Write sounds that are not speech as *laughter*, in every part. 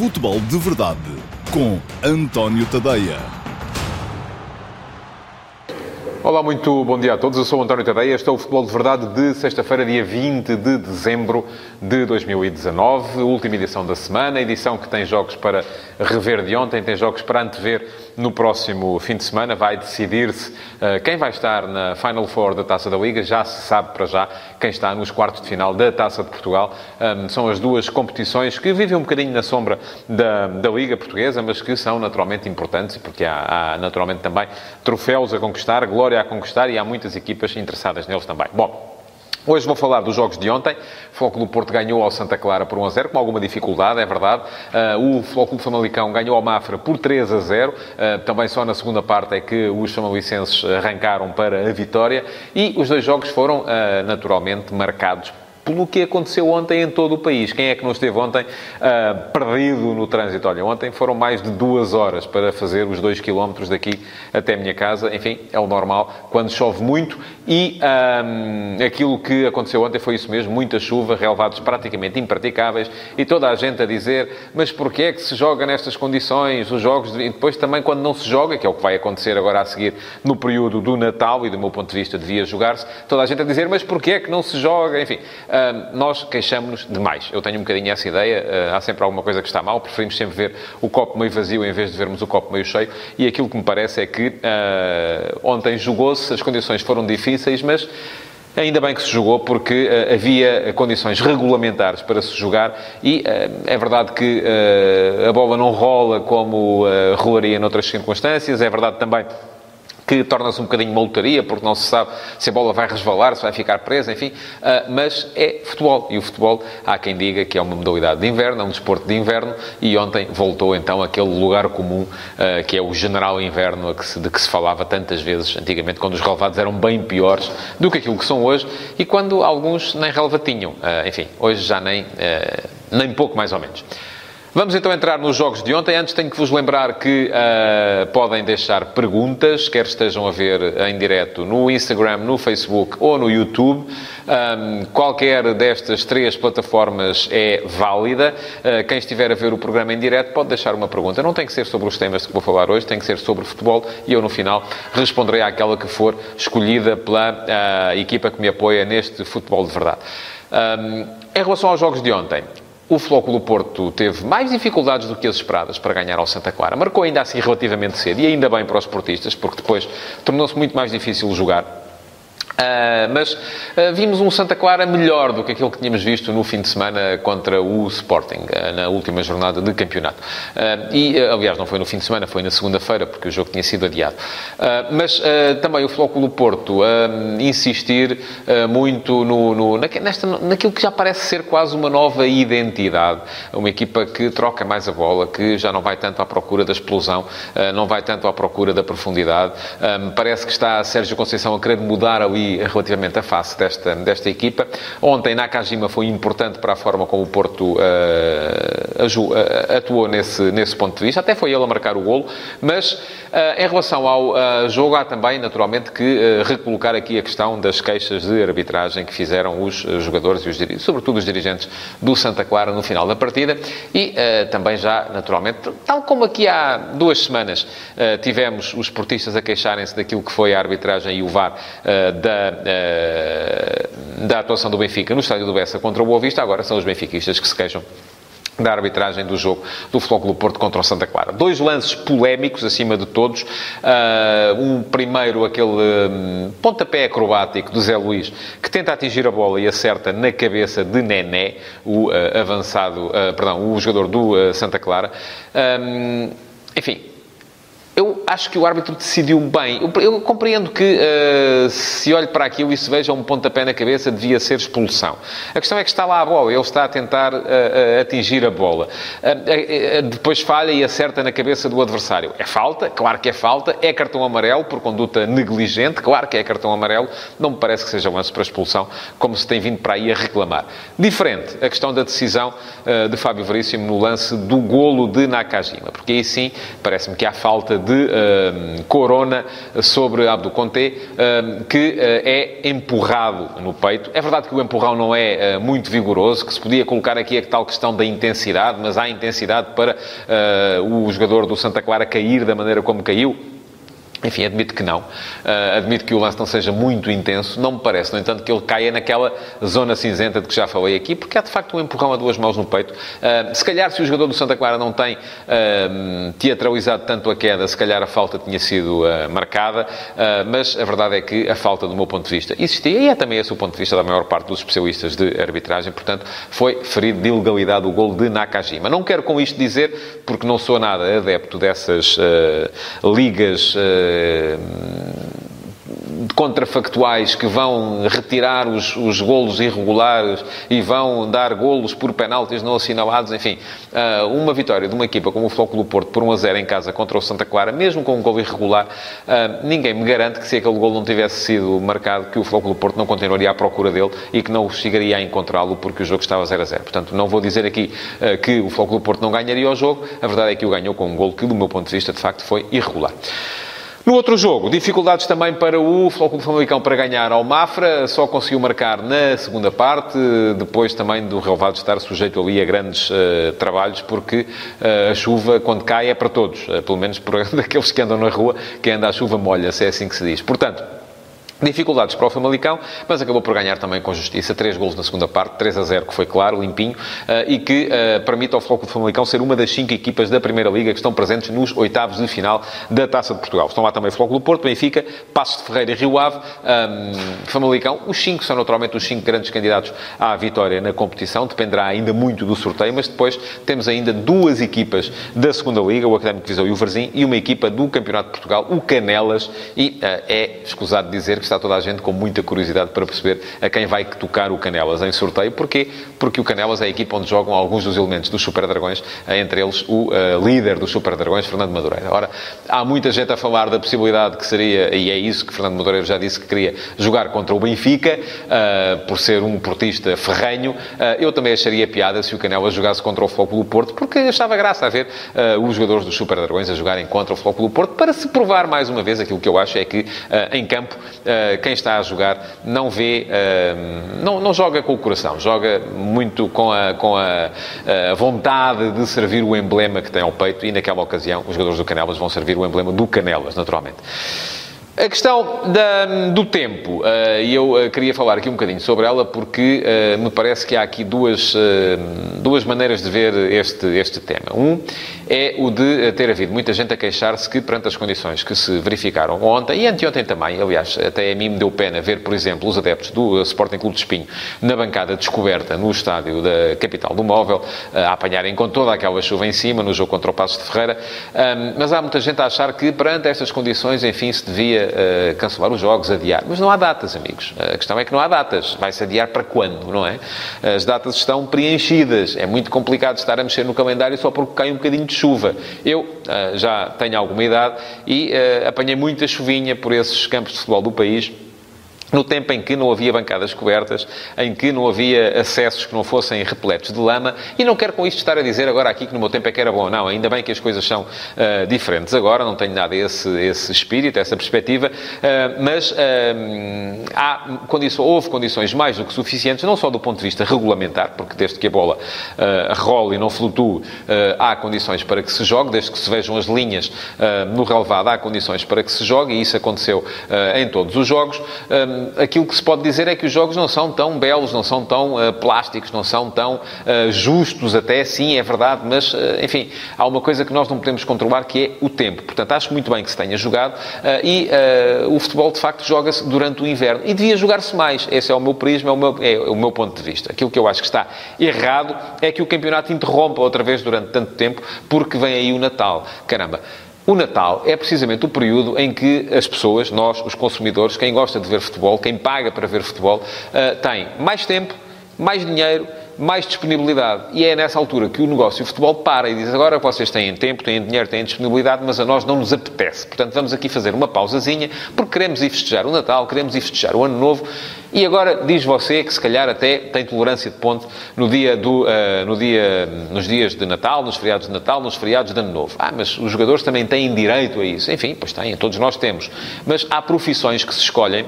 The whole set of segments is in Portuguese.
Futebol de Verdade com António Tadeia. Olá, muito bom dia a todos. Eu sou António Tadeia. Este é o Futebol de Verdade de sexta-feira, dia 20 de dezembro de 2019. Última edição da semana. Edição que tem jogos para rever de ontem, tem jogos para antever no próximo fim de semana. Vai decidir-se uh, quem vai estar na Final Four da Taça da Liga. Já se sabe para já quem está nos quartos de final da Taça de Portugal. São as duas competições que vivem um bocadinho na sombra da, da Liga Portuguesa, mas que são naturalmente importantes, porque há, há naturalmente também troféus a conquistar, glória a conquistar e há muitas equipas interessadas neles também. Bom, Hoje vou falar dos jogos de ontem. O Flóculo Porto ganhou ao Santa Clara por 1 a 0, com alguma dificuldade, é verdade. Uh, o Flóculo Famalicão ganhou ao Mafra por 3 a 0. Uh, também só na segunda parte é que os famalicenses arrancaram para a vitória. E os dois jogos foram, uh, naturalmente, marcados pelo que aconteceu ontem em todo o país. Quem é que não esteve ontem uh, perdido no trânsito? Olha, ontem foram mais de duas horas para fazer os dois quilómetros daqui até a minha casa. Enfim, é o normal quando chove muito e um, ah, aquilo que aconteceu ontem foi isso mesmo, muita chuva, relevados praticamente impraticáveis e toda a gente a dizer, mas porquê é que se joga nestas condições? Os jogos, de... e depois também quando não se joga, que é o que vai acontecer agora a seguir no período do Natal e do meu ponto de vista devia jogar-se, toda a gente a dizer, mas porquê é que não se joga? Enfim, uh, nós queixamos-nos demais. Eu tenho um bocadinho essa ideia, uh, há sempre alguma coisa que está mal, preferimos sempre ver o copo meio vazio em vez de vermos o copo meio cheio, e aquilo que me parece é que uh, ontem jogou-se, as condições foram difíceis, mas Ainda bem que se jogou, porque uh, havia condições regulamentares para se jogar. E uh, é verdade que uh, a bola não rola como rolaria noutras circunstâncias, é verdade também que torna-se um bocadinho moltaria, porque não se sabe se a bola vai resvalar, se vai ficar presa, enfim. Uh, mas é futebol. E o futebol, há quem diga que é uma modalidade de inverno, é um desporto de inverno, e ontem voltou então aquele lugar comum, uh, que é o general inverno, de que se falava tantas vezes antigamente, quando os relevados eram bem piores do que aquilo que são hoje, e quando alguns nem releva tinham. Uh, enfim, hoje já nem, nem pouco mais ou menos. Vamos então entrar nos jogos de ontem. Antes tenho que vos lembrar que uh, podem deixar perguntas, quer estejam a ver em direto no Instagram, no Facebook ou no YouTube. Um, qualquer destas três plataformas é válida. Uh, quem estiver a ver o programa em direto pode deixar uma pergunta. Não tem que ser sobre os temas que vou falar hoje, tem que ser sobre futebol e eu no final responderei àquela que for escolhida pela uh, equipa que me apoia neste futebol de verdade. Um, em relação aos jogos de ontem, o Flóculo Porto teve mais dificuldades do que as esperadas para ganhar ao Santa Clara. Marcou ainda assim relativamente cedo, e ainda bem para os portistas, porque depois tornou-se muito mais difícil jogar. Uh, mas uh, vimos um Santa Clara melhor do que aquilo que tínhamos visto no fim de semana contra o Sporting, uh, na última jornada de campeonato. e, aliás, não foi no fim de semana, foi na segunda-feira, porque o jogo tinha sido adiado. mas também o Flóculo Porto insistir muito no, no, nesta, naquilo que já parece ser quase uma nova identidade. Uma equipa que troca mais a bola, que já não vai tanto à procura da explosão, não vai tanto à procura da profundidade. parece que está Sérgio Conceição a querer mudar ali relativamente à face desta, desta equipa. Ontem, Nakajima foi importante para a forma como o Porto uh, uh, atuou nesse, nesse ponto de vista. Até foi ele a marcar o golo. Mas, uh, em relação ao jogo, há também, naturalmente, que recolocar aqui a questão das queixas de arbitragem que fizeram os jogadores e os sobretudo os dirigentes do Santa Clara no final da partida. E também já, naturalmente, tal como aqui há duas semanas tivemos os portistas a queixarem-se daquilo que foi a arbitragem e o VAR da eh, da atuação do Benfica no estádio do Bessa contra o Boa Vista, agora são os benfiquistas que se queixam da arbitragem do jogo do Futebol Porto contra o Santa Clara. Dois lances polémicos, acima de todos. Uh, um primeiro, aquele um, pontapé acrobático do Zé Luís, que tenta atingir a bola e acerta na cabeça de Nené, o uh, avançado, uh, perdão, o jogador do Santa Clara. Um, enfim, acho que o árbitro decidiu bem. Eu, eu compreendo que uh, se olhe para aquilo e se veja um pontapé na cabeça, devia ser expulsão. A questão é que está lá a bola, ele está a tentar uh, uh, atingir a bola. depois falha e acerta na cabeça do adversário. É falta, claro que é falta. É cartão amarelo por conduta negligente, claro que é cartão amarelo. Não me parece que seja lance para expulsão, como se tem vindo para aí a reclamar. Diferente a questão da decisão de Fábio Veríssimo no lance do golo de Nakajima, porque aí sim parece-me que há falta de Corona sobre Abdo Conté, que é empurrado no peito. É verdade que o empurrão não é muito vigoroso, que se podia colocar aqui a tal questão da intensidade, mas há intensidade para o jogador do Santa Clara cair da maneira como caiu. Enfim, admito que não. Uh, admito que o lance não seja muito intenso. Não me parece, no entanto, que ele caia naquela zona cinzenta de que já falei aqui, porque há de facto um empurrão a duas mãos no peito. Uh, se calhar, se o jogador do Santa Clara não tem uh, teatralizado tanto a queda, se calhar a falta tinha sido marcada, mas a verdade é que a falta, do meu ponto de vista, existia, e é também esse o ponto de vista da maior parte dos especialistas de arbitragem, portanto, foi ferido de ilegalidade o gol de Nakajima. Não quero com isto dizer, porque não sou nada adepto dessas ligas contrafactuais que vão retirar os, os golos irregulares e vão dar golos por penaltis não assinalados, enfim, uh, uma vitória de uma equipa como o Flóculo Porto por 1 a 0 em casa contra o Santa Clara, mesmo com um gol irregular, uh, ninguém me garante que se aquele gol não tivesse sido marcado, que o Flóculo Porto não continuaria à procura dele e que não chegaria a encontrá-lo porque o jogo estava 0 a 0. Portanto, não vou dizer aqui que o Flóculo Porto não ganharia o jogo, a verdade é que o ganhou com um gol que, do meu ponto de vista, de facto, foi irregular. No outro jogo, dificuldades também para o Flóculo Famalicão para ganhar ao Mafra, só conseguiu marcar na segunda parte, depois também do relevado estar sujeito ali a grandes uh, trabalhos, porque uh, a chuva, quando cai, é para todos, uh, pelo menos por *laughs* daqueles que andam na rua, quem anda à chuva molha-se, é assim que se diz. Portanto, Dificuldades para o Famalicão, mas acabou por ganhar também com justiça. Três golos na segunda parte, 3 a 0, que foi claro, limpinho, eh, e que uh, permite ao Flóculo Famalicão ser uma das cinco equipas da Primeira Liga que estão presentes nos oitavos de final da Taça de Portugal. Estão lá também Flóculo Porto, Benfica, Passos de Ferreira e Rio Ave, um, ehm, Famalicão. Os cinco são naturalmente os cinco grandes candidatos à vitória na competição. Dependerá ainda muito do sorteio, mas depois temos ainda duas equipas da Segunda Liga, o Académico Viseu e o Varzim, e uma equipa do Campeonato de Portugal, o Canelas, e uh, é escusado dizer que está toda a gente com muita curiosidade para perceber a quem vai tocar o Canelas em sorteio. Porquê? Porque o Canelas é a equipa onde jogam alguns dos elementos dos Super Dragões, entre eles o uh, líder dos Super Dragões, Fernando Madureira. Ora, há muita gente a falar da possibilidade que seria, e é isso que Fernando Madureira já disse que queria, jogar contra o Benfica, uh, por ser um portista ferrenho. Uh, eu também acharia piada se o Canelas jogasse contra o Flóculo Porto, porque achava graça a ver os jogadores dos Super Dragões a jogarem contra o Flóculo Porto, para se provar mais uma vez aquilo que eu acho é que, em campo, quem está a jogar não vê, uh, não, não joga com o coração, joga muito com, a, com a, a, vontade de servir o emblema que tem ao peito e naquela ocasião os jogadores do Canelas vão servir o emblema do Canelas, naturalmente. A questão da, do tempo, eh, e eu eh, queria falar aqui um bocadinho sobre ela porque uh, me parece que há aqui duas, duas maneiras de ver este, este tema. Um é o de ter havido muita gente a queixar-se que, perante as condições que se verificaram ontem e anteontem também, aliás, até a mim me deu pena ver, por exemplo, os adeptos do Sporting Clube de Espinho na bancada descoberta no estádio da capital do Móvel, a apanharem com toda aquela chuva em cima no jogo contra o Passo de Ferreira, mas há muita gente a achar que, perante estas condições, enfim, se devia uh, cancelar os jogos, adiar. Mas não há datas, amigos. A questão é que não há datas. Vai-se adiar para quando, não é? As datas estão preenchidas. É muito complicado estar a mexer no calendário só porque cai um bocadinho de chuva. Eu uh, já tenho alguma idade e apanhei muita chuvinha por esses campos de futebol do país no tempo em que não havia bancadas cobertas, em que não havia acessos que não fossem repletos de lama, e não quero com isto estar a dizer agora aqui que no meu tempo é que era bom. Não, ainda bem que as coisas são uh, diferentes agora, não tenho nada esse, esse espírito, essa perspectiva, uh, mas uh, há condições, houve condições mais do que suficientes, não só do ponto de vista regulamentar, porque desde que a bola role e não flutue, há condições para que se jogue, desde que se vejam as linhas no relevado, há condições para que se jogue, e isso aconteceu em todos os jogos aquilo que se pode dizer é que os jogos não são tão belos, não são tão uh, plásticos, não são tão uh, justos até, sim, é verdade, mas, enfim, há uma coisa que nós não podemos controlar que é o tempo. Portanto, acho muito bem que se tenha jogado e o futebol, de facto, joga-se durante o inverno e devia jogar-se mais. Esse é o meu prisma, é o meu, é o meu ponto de vista. Aquilo que eu acho que está errado é que o campeonato interrompa outra vez durante tanto tempo porque vem aí o Natal. Caramba, o Natal é precisamente o período em que as pessoas, nós, os consumidores, quem gosta de ver futebol, quem paga para ver futebol, uh, tem mais tempo, mais dinheiro, mais disponibilidade. E é nessa altura que o negócio o futebol para e diz agora vocês têm tempo, têm dinheiro, têm disponibilidade, mas a nós não nos apetece. Portanto, vamos aqui fazer uma pausazinha, porque queremos ir festejar o Natal, queremos ir festejar o Ano Novo. E agora diz você que se calhar até tem tolerância de ponto no dia do, uh, no dia, nos dias de Natal, nos feriados de Natal, nos feriados de Ano Novo. Ah, mas os jogadores também têm direito a isso. Enfim, pois têm, todos nós temos. Mas há profissões que se escolhem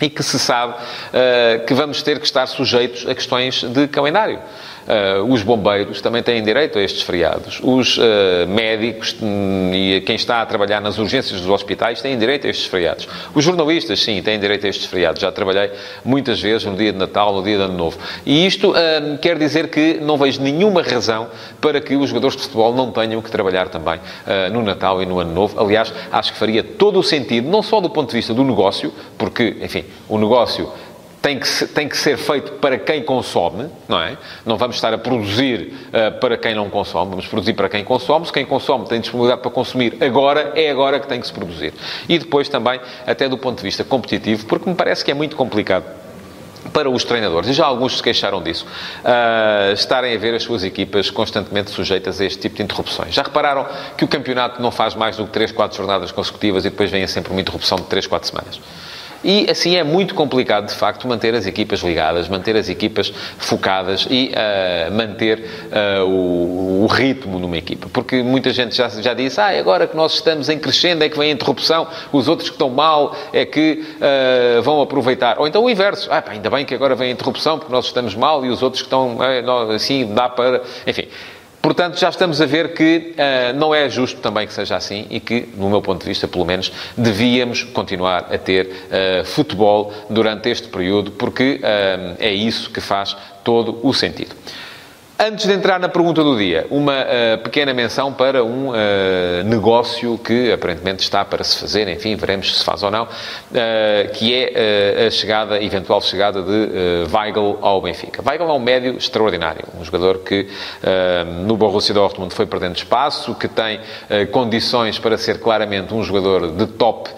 e que se sabe uh, que vamos ter que estar sujeitos a questões de calendário. Uh, os bombeiros também têm direito a estes feriados. Os uh, médicos hum, e quem está a trabalhar nas urgências dos hospitais têm direito a estes feriados. Os jornalistas, sim, têm direito a estes feriados. Já trabalhei muitas vezes no dia de Natal, no dia de Ano Novo. E isto uh, quer dizer que não vejo nenhuma razão para que os jogadores de futebol não tenham que trabalhar também no Natal e no Ano Novo. Aliás, acho que faria todo o sentido, não só do ponto de vista do negócio, porque, enfim, o negócio tem que, ser, tem que ser feito para quem consome, não é? Não vamos estar a produzir uh, para quem não consome, vamos produzir para quem consome. Se quem consome tem disponibilidade para consumir agora, é agora que tem que se produzir. E depois também, até do ponto de vista competitivo, porque me parece que é muito complicado para os treinadores, e já alguns se queixaram disso, uh, estarem a ver as suas equipas constantemente sujeitas a este tipo de interrupções. Já repararam que o campeonato não faz mais do que 3, 4 jornadas consecutivas e depois vem sempre uma interrupção de 3, 4 semanas? E assim é muito complicado, de facto, manter as equipas ligadas, manter as equipas focadas e uh, manter uh, o, o, ritmo numa equipa. Porque muita gente já, já disse, ah, agora que nós estamos em crescendo é que vem a interrupção, os outros que estão mal é que uh, vão aproveitar. Ou então o inverso, ah, pá, ainda bem que agora vem a interrupção porque nós estamos mal e os outros que estão, assim, dá para... Enfim, Portanto, já estamos a ver que uh, não é justo também que seja assim e que, no meu ponto de vista, pelo menos, devíamos continuar a ter uh, futebol durante este período, porque uh, é isso que faz todo o sentido. Antes de entrar na pergunta do dia, uma uh, pequena menção para um uh, negócio que aparentemente está para se fazer, enfim, veremos se se faz ou não, uh, que é a chegada, eventual chegada de Weigl ao Benfica. Weigl é um médio extraordinário, um jogador que no Borussia Dortmund foi perdendo espaço, que tem condições para ser claramente um jogador de top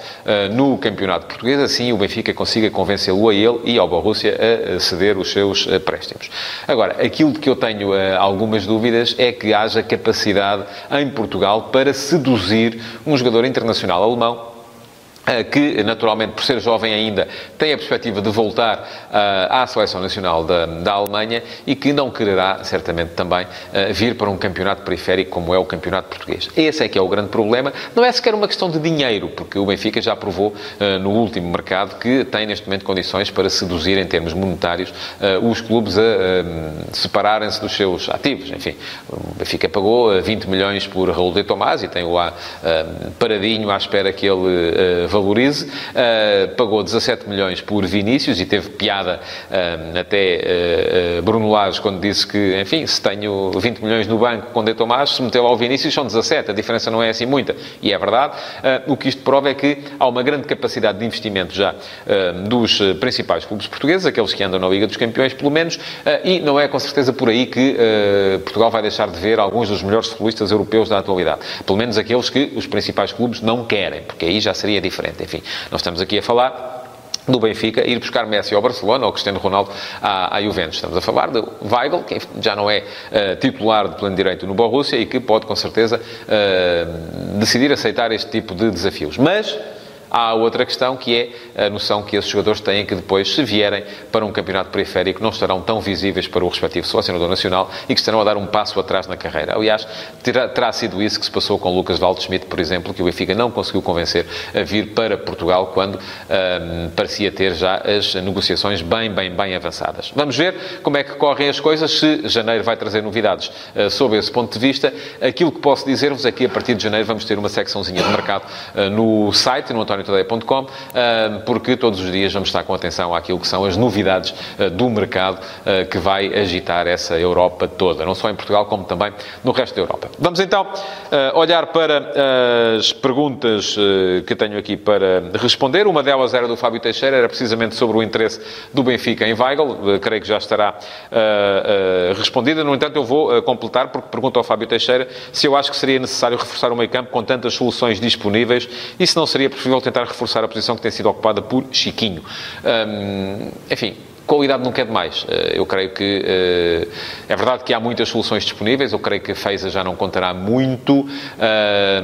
no campeonato português, assim o Benfica consiga convencê-lo a ele e ao Borussia a ceder os seus préstimos. Agora, aquilo que eu tenho tenho uh, algumas dúvidas é que haja capacidade em Portugal para seduzir um jogador internacional alemão eh, que, naturalmente, por ser jovem ainda, tem a perspectiva de voltar uh, à seleção nacional da, da, Alemanha e que não quererá, certamente, também uh, vir para um campeonato periférico como é o campeonato português. Esse é que é o grande problema. Não é sequer uma questão de dinheiro, porque o Benfica já provou uh, no último mercado que tem, neste momento, condições para seduzir, em termos monetários, os clubes a separarem-se dos seus ativos. Enfim, o Benfica pagou 20 milhões por Raul de Tomás e tem-o lá paradinho à espera que ele valorize. Uh, pagou 17 milhões por Vinícius e teve piada uh, até uh, Bruno Lage quando disse que, enfim, se tenho 20 milhões no banco com De Tomás, se meteu ao Vinícius são 17, a diferença não é assim muita. E é verdade. o que isto prova é que há uma grande capacidade de investimento já dos principais clubes portugueses, aqueles que andam na Liga dos Campeões, pelo menos, e não é com certeza por aí que Portugal vai deixar de ver alguns dos melhores futbolistas europeus da atualidade. Pelo menos aqueles que os principais clubes não querem, porque aí já seria diferente diferente. Enfim, nós estamos aqui a falar do Benfica, ir buscar Messi ao Barcelona ou Cristiano Ronaldo à, à Juventus. Estamos a falar de Weigl, que já não é uh, titular de plano direito no Borussia e que pode, com certeza, uh, decidir aceitar este tipo de desafios. Mas Há outra questão que é a noção que esses jogadores têm que depois, se vierem para um campeonato periférico, não estarão tão visíveis para o respectivo selecionador nacional e que estarão a dar um passo atrás na carreira. Aliás, terá, terá sido isso que se passou com Lucas Waldschmidt, por exemplo, que o Benfica não conseguiu convencer a vir para Portugal quando um, parecia ter já as negociações bem, bem, bem avançadas. Vamos ver como é que correm as coisas, se janeiro vai trazer novidades uh, sob esse ponto de vista. Aquilo que posso dizer-vos é que a partir de janeiro vamos ter uma secçãozinha de mercado uh, no site, no António antoniotadeia.com, ah, porque todos os dias vamos estar com atenção àquilo que são as novidades ah, do mercado ah, que vai agitar essa Europa toda, não só em Portugal, como também no resto da Europa. Vamos então olhar para as perguntas que tenho aqui para responder. Uma delas era do Fábio Teixeira, era precisamente sobre o interesse do Benfica em Weigl, creio que já estará respondida. No entanto, eu vou completar, porque pergunto ao Fábio Teixeira se eu acho que seria necessário reforçar o meio campo com tantas soluções disponíveis e se não seria possível tentar reforçar a posição que tem sido ocupada por Chiquinho. enfim, qualidade nunca é demais. Eh, eu creio que eh, é verdade que há muitas soluções disponíveis. Eu creio que a Feiza já não contará muito. Eh,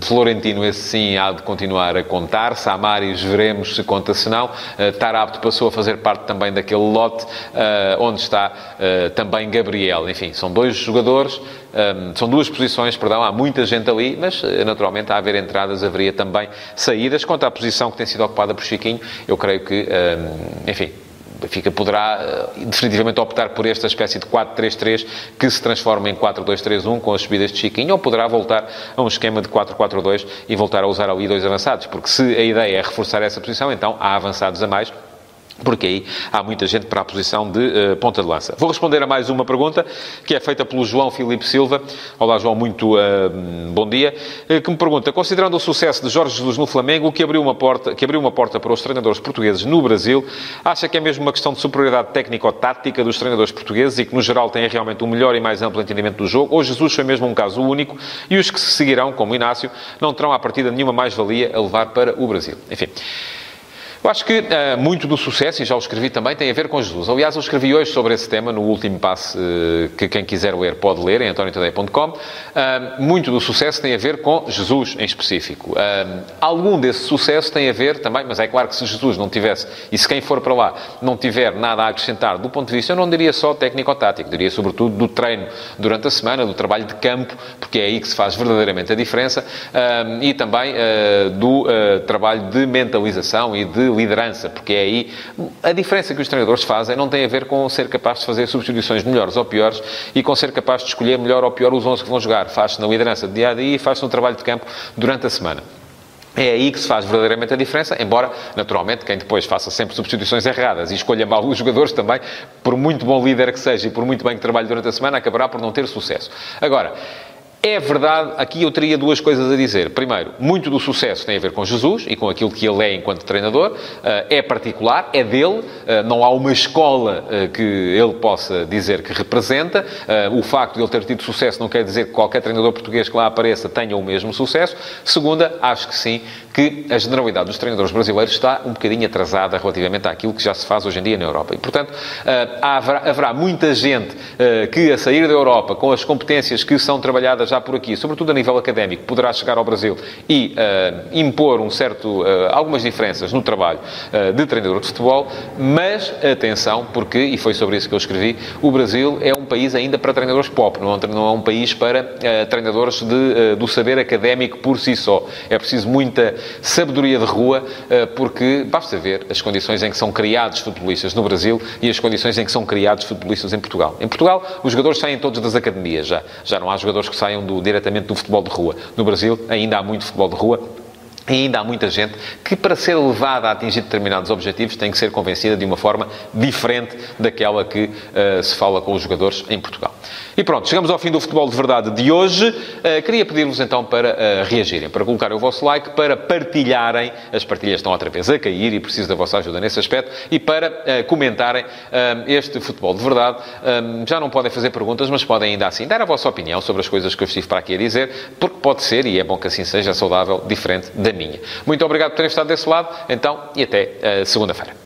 Florentino, esse sim, há de continuar a contar. Samaris, veremos se conta, se não. Tarapto passou a fazer parte também daquele lote onde está também Gabriel. Enfim, são dois jogadores um, são duas posições, perdão, há muita gente ali, mas naturalmente a haver entradas haveria também saídas. Quanto à posição que tem sido ocupada por Chiquinho, eu creio que, um, enfim, Benfica poderá eh, definitivamente optar por esta espécie de 4-3-3 que se transforma em 4-2-3-1 com as subidas de Chiquinho, ou poderá voltar a um esquema de 4-4-2 e voltar a usar ali dois avançados, porque se a ideia é reforçar essa posição, então há avançados a mais porque aí há muita gente para a posição de uh, ponta de lança. Vou responder a mais uma pergunta, que é feita pelo João Filipe Silva. Olá, João, muito uh, bom dia. Uh, que me pergunta, considerando o sucesso de Jorge Jesus no Flamengo, que abriu, uma porta, que abriu uma porta para os treinadores portugueses no Brasil, acha que é mesmo uma questão de superioridade técnico-tática dos treinadores portugueses e que, no geral, têm realmente um melhor e mais amplo entendimento do jogo? Ou Jesus foi mesmo um caso único e os que se seguirão, como Inácio, não terão, à partida, nenhuma mais-valia a levar para o Brasil? Enfim... Eu acho que uh, muito do sucesso, e já o escrevi também, tem a ver com Jesus. Aliás, eu escrevi hoje sobre esse tema no último passo uh, que quem quiser ler pode ler em antoniotadeia.com. Uh, eh, muito do sucesso tem a ver com Jesus em específico. algum desse sucesso tem a ver também, mas é claro que se Jesus não tivesse, e se quem for para lá não tiver nada a acrescentar do ponto de vista, eu não diria só técnico-tático, diria sobretudo do treino durante a semana, do trabalho de campo, porque é aí que se faz verdadeiramente a diferença, e também do trabalho de mentalização e de liderança, porque é aí a diferença que os treinadores fazem não tem a ver com ser capaz de fazer substituições melhores ou piores e com ser capaz de escolher melhor ou pior os 11 que vão jogar. Faz-se na liderança de dia a dia e faz-se no trabalho de campo durante a semana. É aí que se faz verdadeiramente a diferença, embora, naturalmente, quem depois faça sempre substituições erradas e escolha mal os jogadores também, por muito bom líder que seja e por muito bem que trabalhe durante a semana, acabará por não ter sucesso. Agora, é verdade, aqui eu teria duas coisas a dizer. Primeiro, muito do sucesso tem a ver com Jesus e com aquilo que ele é enquanto treinador. Eh, é particular, é dele, eh, não há uma escola eh, que ele possa dizer que representa. O facto de ele ter tido sucesso não quer dizer que qualquer treinador português que lá apareça tenha o mesmo sucesso. Segunda, acho que sim, que a generalidade dos treinadores brasileiros está um bocadinho atrasada relativamente àquilo que já se faz hoje em dia na Europa. E, portanto, haverá, haverá muita gente que, a sair da Europa, com as competências que são trabalhadas já por aqui, sobretudo a nível académico, poderá chegar ao Brasil e uh, impor um certo, uh, algumas diferenças no trabalho uh, de treinador de futebol, mas atenção, porque, e foi sobre isso que eu escrevi, o Brasil é país ainda para treinadores pop, não é, não é um país para treinadores de, do saber académico por si só. É preciso muita sabedoria de rua, porque basta ver as condições em que são criados futebolistas no Brasil e as condições em que são criados futebolistas em Portugal. Em Portugal, os jogadores saem todos das academias já. Já não há jogadores que saiam do, diretamente do futebol de rua. No Brasil ainda há muito futebol de rua, e ainda há muita gente que, para ser levada a atingir determinados objetivos, tem que ser convencida de uma forma diferente daquela que uh, se fala com os jogadores em Portugal. E pronto, chegamos ao fim do Futebol de Verdade de hoje. Uh, queria pedir-vos então para uh, reagirem, para colocarem o vosso like, para partilharem, as partilhas estão outra vez a cair e preciso da vossa ajuda nesse aspecto, e para uh, comentarem este Futebol de Verdade. já não podem fazer perguntas, mas podem ainda assim dar a vossa opinião sobre as coisas que eu estive para aqui a dizer, porque pode ser, e é bom que assim seja, saudável, diferente da minha. Muito obrigado por terem estado desse lado, então, e até segunda-feira.